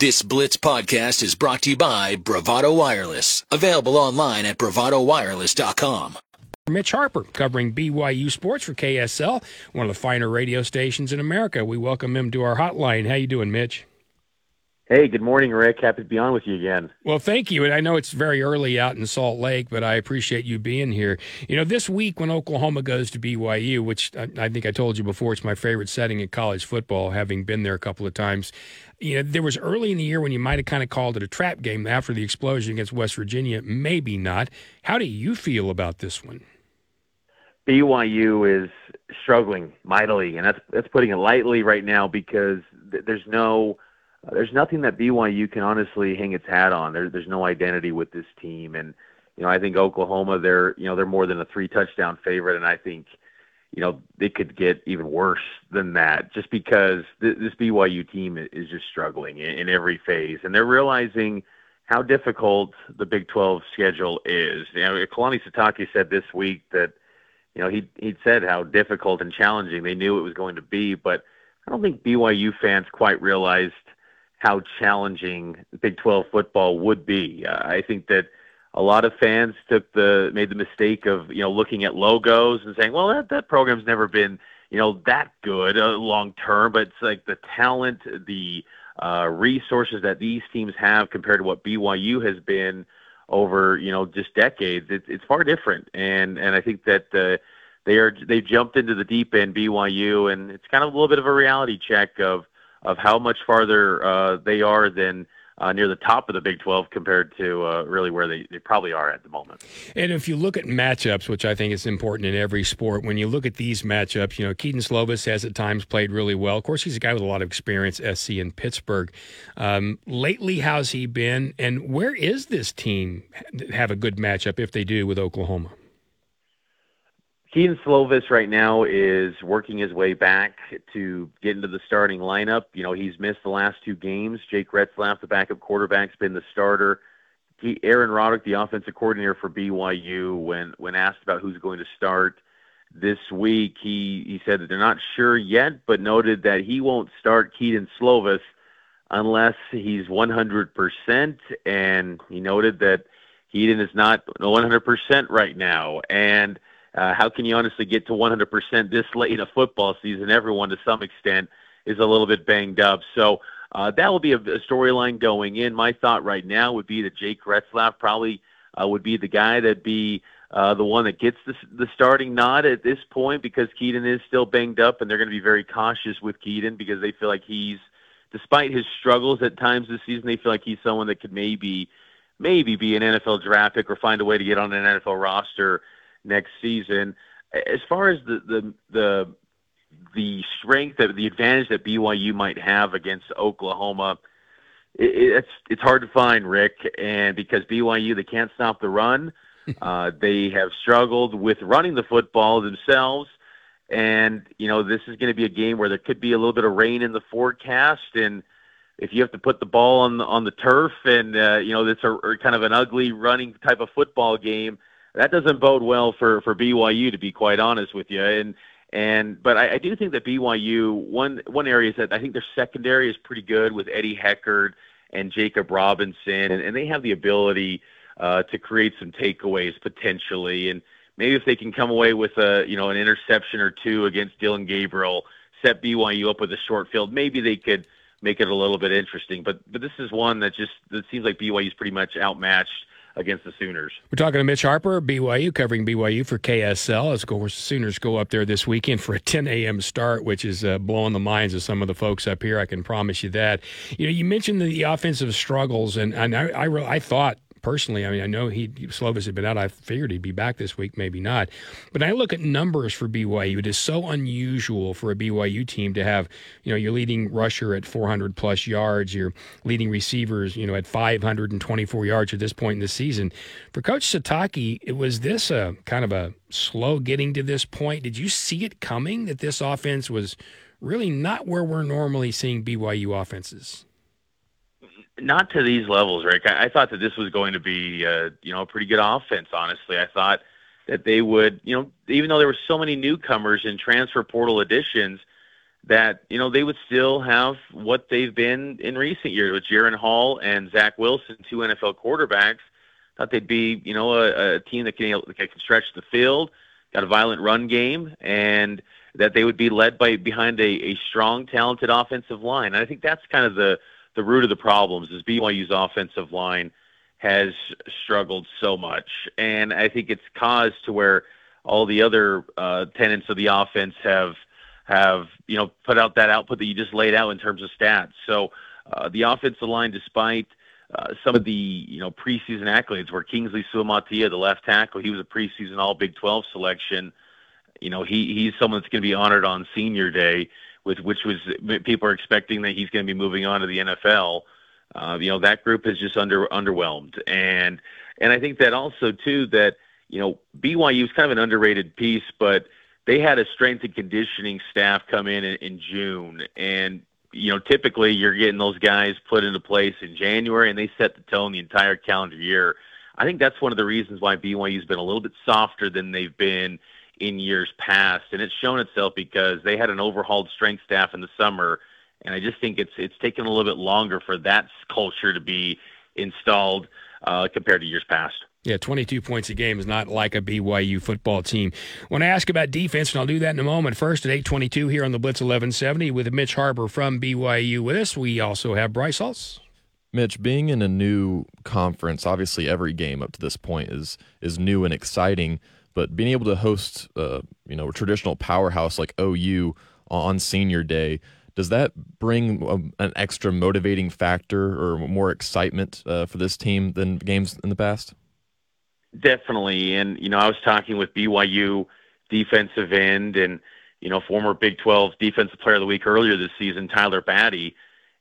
This Blitz podcast is brought to you by Bravado Wireless. Available online at bravadowireless.com. Mitch Harper covering BYU sports for KSL, one of the finer radio stations in America. We welcome him to our hotline. How you doing, Mitch? Hey, good morning, Rick. Happy to be on with you again. Well, thank you. And I know it's very early out in Salt Lake, but I appreciate you being here. You know, this week when Oklahoma goes to BYU, which I, think I told you before, it's my favorite setting in college football, having been there a couple of times. You know, there was early in the year when you might have kind of called it a trap game after the explosion against West Virginia. Maybe not. How do you feel about this one? BYU is struggling mightily, and that's that's putting it lightly right now because th- there's no – uh, there's nothing that BYU can honestly hang its hat on. There, there's no identity with this team, and you know I think Oklahoma they're you know they're more than a three touchdown favorite, and I think you know they could get even worse than that just because th- this BYU team is just struggling in, in every phase, and they're realizing how difficult the Big 12 schedule is. You know, Kalani Sitake said this week that you know he he said how difficult and challenging they knew it was going to be, but I don't think BYU fans quite realized how challenging Big 12 football would be. Uh, I think that a lot of fans took the made the mistake of you know looking at logos and saying, well, that that program's never been you know that good uh, long term, but it's like the talent, the uh, resources that these teams have compared to what BYU has been over you know just decades. It's it's far different, and and I think that. Uh, they are they jumped into the deep end BYU and it's kind of a little bit of a reality check of of how much farther uh, they are than uh, near the top of the Big 12 compared to uh, really where they, they probably are at the moment. And if you look at matchups, which I think is important in every sport, when you look at these matchups, you know, Kedon Slovis has at times played really well. Of course, he's a guy with a lot of experience, SC in Pittsburgh. Um, lately, how's he been? And where is this team have a good matchup if they do with Oklahoma? Kedon Slovis right now is working his way back to get into the starting lineup. You know, he's missed the last two games. Jake Retzlaff, the backup quarterback, has been the starter. He, Aaron Roderick, the offensive coordinator for BYU, when when asked about who's going to start this week, he he said that they're not sure yet, but noted that he won't start Kedon Slovis unless he's 100%. And he noted that Kedon is not 100% right now, and uh, how can you honestly get to 100% this late in a football season? Everyone, to some extent, is a little bit banged up. So uh, that will be a, a storyline going in. My thought right now would be that Jake Retzlaff probably uh, would be the guy that'd be uh, the one that gets the, the starting nod at this point because Kedon is still banged up, and they're going to be very cautious with Kedon because they feel like he's, despite his struggles at times this season, they feel like he's someone that could maybe, maybe be an NFL draft pick or find a way to get on an NFL roster next season. As far as the the the the strength that the advantage that BYU might have against Oklahoma, it, it's it's hard to find, Rick, and because BYU they can't stop the run, uh, they have struggled with running the football themselves, and you know this is going to be a game where there could be a little bit of rain in the forecast, and if you have to put the ball on the on the turf, and uh, you know it's a, a kind of an ugly running type of football game that doesn't bode well for for BYU to be quite honest with you. And and but I, I do think that BYU one one area is that I think their secondary is pretty good with Eddie Heckard and Jacob Robinson, and, and they have the ability uh, to create some takeaways potentially. And maybe if they can come away with a you know an interception or two against Dillon Gabriel, set BYU up with a short field, maybe they could make it a little bit interesting. But but this is one that just that seems like BYU is pretty much outmatched against the Sooners. We're talking to Mitch Harper, BYU, covering BYU for KSL. As of course, the Sooners go up there this weekend for a 10 a.m. start, which is uh, blowing the minds of some of the folks up here. I can promise you that. You know, you mentioned the offensive struggles, and, and I, I, I thought personally, I mean, I know he Slovis had been out. I figured he'd be back this week, maybe not. But I look at numbers for BYU. It is so unusual for a BYU team to have, you know, your leading rusher at 400 plus yards, your leading receivers, you know, at 524 yards at this point in the season. For Coach Sitake, it was this a kind of a slow getting to this point. Did you see it coming that this offense was really not where we're normally seeing BYU offenses? Not to these levels, Rick. I, I thought that this was going to be, uh, you know, a pretty good offense. Honestly, I thought that they would, you know, even though there were so many newcomers and transfer portal additions, that you know they would still have what they've been in recent years with Jaren Hall and Zach Wilson, two NFL quarterbacks. Thought they'd be you know a, a team that can, that can stretch the field, got a violent run game, and that they would be led by behind a, a strong, talented offensive line. And I think that's kind of the the root of the problems is BYU's offensive line has struggled so much, and I think it's caused to where all the other uh, tenants of the offense have have you know put out that output that you just laid out in terms of stats. So uh, the offensive line, despite uh, some of the you know preseason accolades, where Kingsley Suamataia, the left tackle, he was a preseason All Big 12 selection. You know he he's someone that's going to be honored on Senior Day, with which was people are expecting that he's going to be moving on to the NFL. Uh, you know that group is just under underwhelmed, and and I think that also too that you know BYU is kind of an underrated piece, but they had a strength and conditioning staff come in, in in June, and you know typically you're getting those guys put into place in January, and they set the tone the entire calendar year. I think that's one of the reasons why BYU's been a little bit softer than they've been in years past, and it's shown itself because they had an overhauled strength staff in the summer, and I just think it's it's taken a little bit longer for that culture to be installed uh, compared to years past. Yeah, 22 points a game is not like a BYU football team. When I ask about defense, and I'll do that in a moment. First at 822 here on the Blitz 1170 with Mitch Harper from BYU with us. We also have Bryce Hulse. Mitch, being in a new conference, obviously every game up to this point is is new and exciting, but being able to host, uh, you know, a traditional powerhouse like OU on senior day, does that bring a, an extra motivating factor or more excitement uh, for this team than games in the past? Definitely, and you know, I was talking with BYU defensive end and you know former Big 12 Defensive Player of the Week earlier this season, Tyler Batty,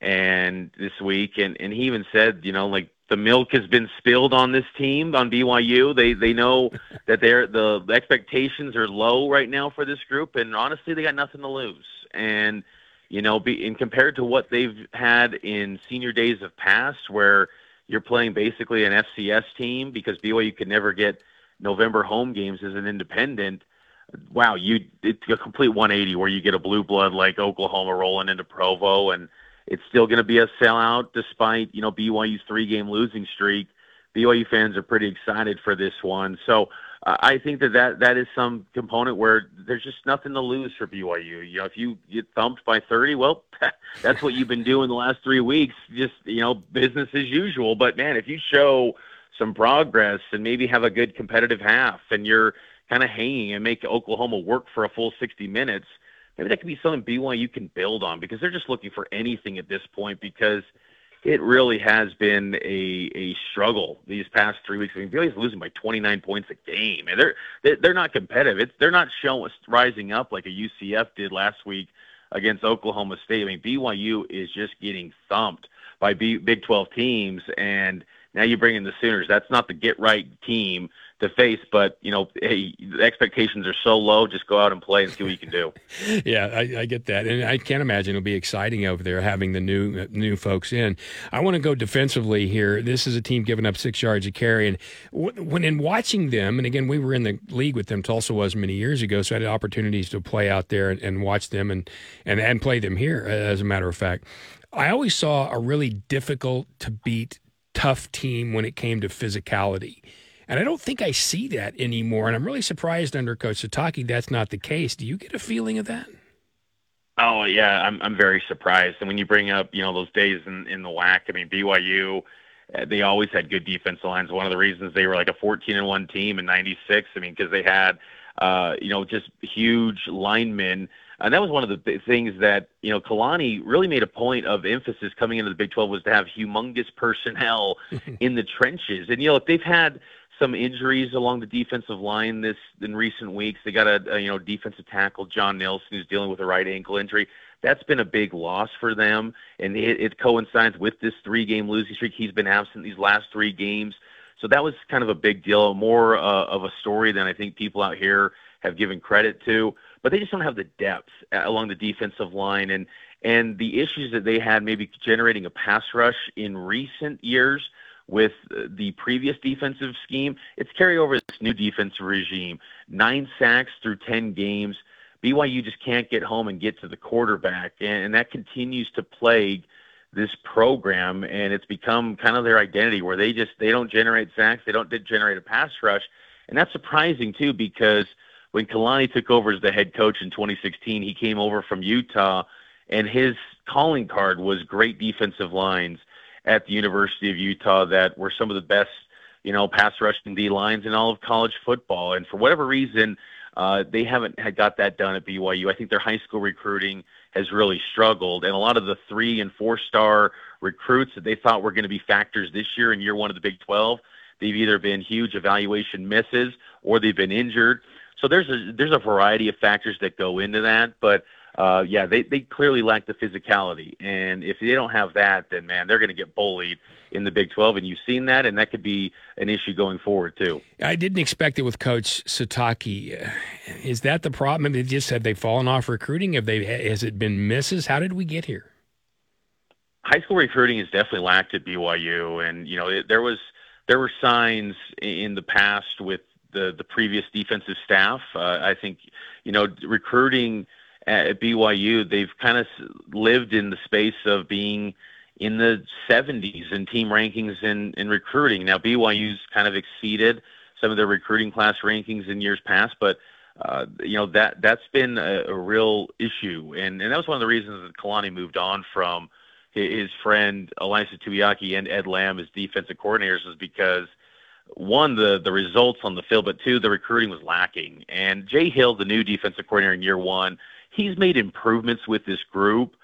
and this week, and and he even said, you know, like the milk has been spilled on this team on BYU. They they know that they're the, expectations are low right now for this group, and honestly, they got nothing to lose. And you know, be in compared to what they've had in senior days of past, where you're playing basically an FCS team because BYU could never get November home games as an independent. Wow, you it's a complete 180 where you get a blue blood like Oklahoma rolling into Provo, and it's still going to be a sellout despite you know BYU's three game losing streak. BYU fans are pretty excited for this one, so I think that, that that is some component where there's just nothing to lose for BYU. You know, if you get thumped by 30, well, that's what you've been doing the last three weeks. Just you know, business as usual. But man, if you show some progress and maybe have a good competitive half, and you're kind of hanging and make Oklahoma work for a full 60 minutes, maybe that could be something BYU can build on because they're just looking for anything at this point because – it really has been a a struggle these past three weeks. I mean, BYU's losing by 29 points a game, and they're they're not competitive. It's they're not showing rising up like a UCF did last week against Oklahoma State. I mean, BYU is just getting thumped by B, Big 12 teams, and now you bring in the Sooners. That's not the get right team to face. But you know, hey, the expectations are so low. Just go out and play and see what you can do. yeah, I, I, get that, and I can't imagine it'll be exciting over there having the new new folks in. I want to go defensively here. This is a team giving up six yards a carry, and when in watching them, and again, we were in the league with them. Tulsa was many years ago, so I had opportunities to play out there and, and watch them and and and play them here. As a matter of fact. I always saw a really difficult to beat tough team when it came to physicality. And I don't think I see that anymore. And I'm really surprised under Coach Sitake that's not the case. Do you get a feeling of that? Oh yeah, I'm I'm very surprised. And when you bring up you know those days in in the WAC, I mean BYU, uh, they always had good defensive lines. One of the reasons they were like a 14 and one team in '96. I mean because they had uh, you know just huge linemen. And that was one of the things that you know Kalani really made a point of emphasis coming into the Big 12 was to have humongous personnel in the trenches. And you know if they've had some injuries along the defensive line this in recent weeks. They got a, a you know defensive tackle John Nelson who's dealing with a right ankle injury. That's been a big loss for them, and it, it coincides with this three-game losing streak. He's been absent these last three games, so that was kind of a big deal, more uh, of a story than I think people out here have given credit to. But they just don't have the depth uh, along the defensive line, and and the issues that they had maybe generating a pass rush in recent years with uh, the previous defensive scheme. It's carry over this new defensive regime. Nine sacks through 10 games. BYU just can't get home and get to the quarterback, and, and that continues to plague this program, and it's become kind of their identity where they just they don't generate sacks, they don't generate a pass rush, and that's surprising too because when Kalani took over as the head coach in 2016, he came over from Utah, and his calling card was great defensive lines at the University of Utah that were some of the best, you know, pass rushing D lines in all of college football. And for whatever reason, uh, they haven't had got that done at BYU. I think their high school recruiting has really struggled, and a lot of the three and four star recruits that they thought were going to be factors this year in year one of the Big 12, they've either been huge evaluation misses or they've been injured. So there's a there's a variety of factors that go into that, but uh, yeah, they, they clearly lack the physicality. And if they don't have that, then man, they're going to get bullied in the Big 12. And you've seen that, and that could be an issue going forward, too. I didn't expect it with Coach Sitake. Is that the problem? They just said they've fallen off recruiting. Have they, has it been misses? How did we get here? High school recruiting has definitely lacked at BYU. And, you know, it, there was there were signs in the past with the, the previous defensive staff. Uh, I think, you know, recruiting – at BYU, they've kind of lived in the space of being in the 70s in team rankings and in, in recruiting. Now BYU's kind of exceeded some of their recruiting class rankings in years past, but uh, you know that that's been a, a real issue, and and that was one of the reasons that Kalani moved on from his friend Ilaisa Tuiaki and Ed Lamb as defensive coordinators was because one the the results on the field, but two the recruiting was lacking. And Jay Hill, the new defensive coordinator in year one, he's made improvements with this group.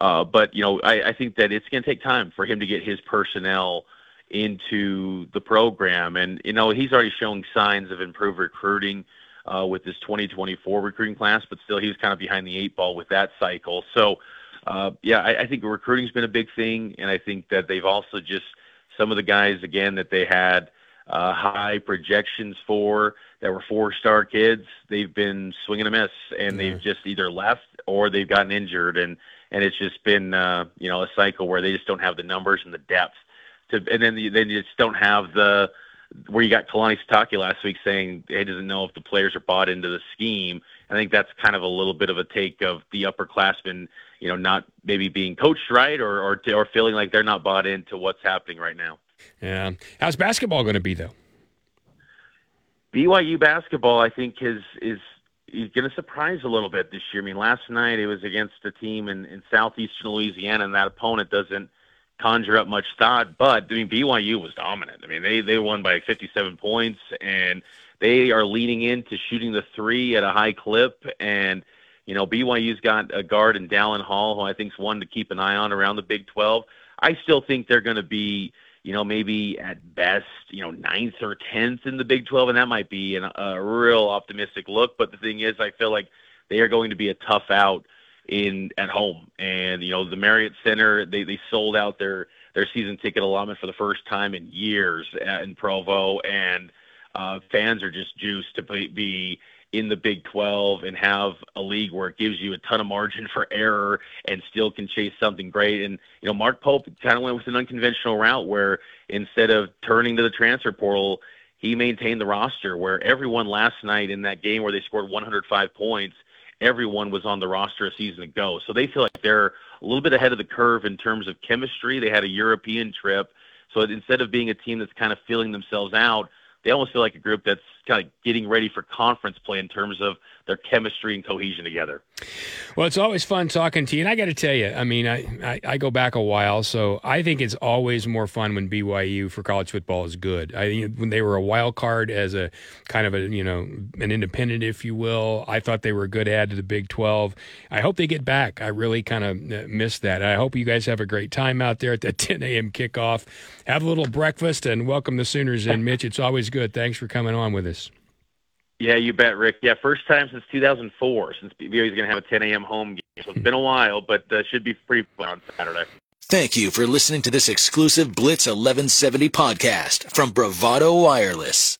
Uh, but you know, I, I think that it's going to take time for him to get his personnel into the program, and you know, he's already showing signs of improved recruiting uh, with this 2024 recruiting class. But still, he was kind of behind the eight ball with that cycle. So, uh, yeah, I, I think recruiting's been a big thing, and I think that they've also just some of the guys again that they had uh, high projections for that were four star kids, they've been swinging a miss and they've just either left or they've gotten injured and and it's just been uh, you know a cycle where they just don't have the numbers and the depth to and then you, then you just don't have the where you got Kalani Sitake last week saying he doesn't know if the players are bought into the scheme. I think that's kind of a little bit of a take of the upperclassmen, you know, not maybe being coached right or or, or feeling like they're not bought into what's happening right now. Yeah. How's basketball going to be though? BYU basketball, I think, is is is going to surprise a little bit this year. I mean, last night it was against a team in, in southeastern Louisiana, and that opponent doesn't conjure up much thought. But I mean, BYU was dominant. I mean, they they won by 57 points, and they are leaning into shooting the three at a high clip. And you know, BYU's got a guard in Dallin Hall, who I think is one to keep an eye on around the Big 12. I still think they're going to be you know, maybe at best, you know, ninth or tenth in the Big 12, and that might be an, a real optimistic look. But the thing is, I feel like they are going to be a tough out in at home, and you know, the Marriott Center they they sold out their their season ticket allotment for the first time in years in Provo, and uh, fans are just juiced to be in the Big 12 and have a league where it gives you a ton of margin for error and still can chase something great. And, you know, Mark Pope kind of went with an unconventional route where instead of turning to the transfer portal, he maintained the roster where everyone last night in that game where they scored 105 points, everyone was on the roster a season ago. So they feel like they're a little bit ahead of the curve in terms of chemistry. They had a European trip. So instead of being a team that's kind of feeling themselves out, they almost feel like a group that's kind of getting ready for conference play in terms of their chemistry and cohesion together. Well, it's always fun talking to you, and I got to tell you, I mean, I, I, I go back a while, so I think it's always more fun when BYU for college football is good. I when they were a wild card as a kind of a you know an independent, if you will, I thought they were a good add to the Big Twelve. I hope they get back. I really kind of uh, missed that. I hope you guys have a great time out there at the 10 a.m. kickoff. Have a little breakfast and welcome the Sooners in, Mitch. It's always good. Thanks for coming on with us. Yeah, you bet, Rick. Yeah, first time since 2004 since BYU is going to have a 10 a.m. home game. So it's been a while, but uh, should be fun on Saturday. Thank you for listening to this exclusive Blitz 1170 podcast from Bravado Wireless.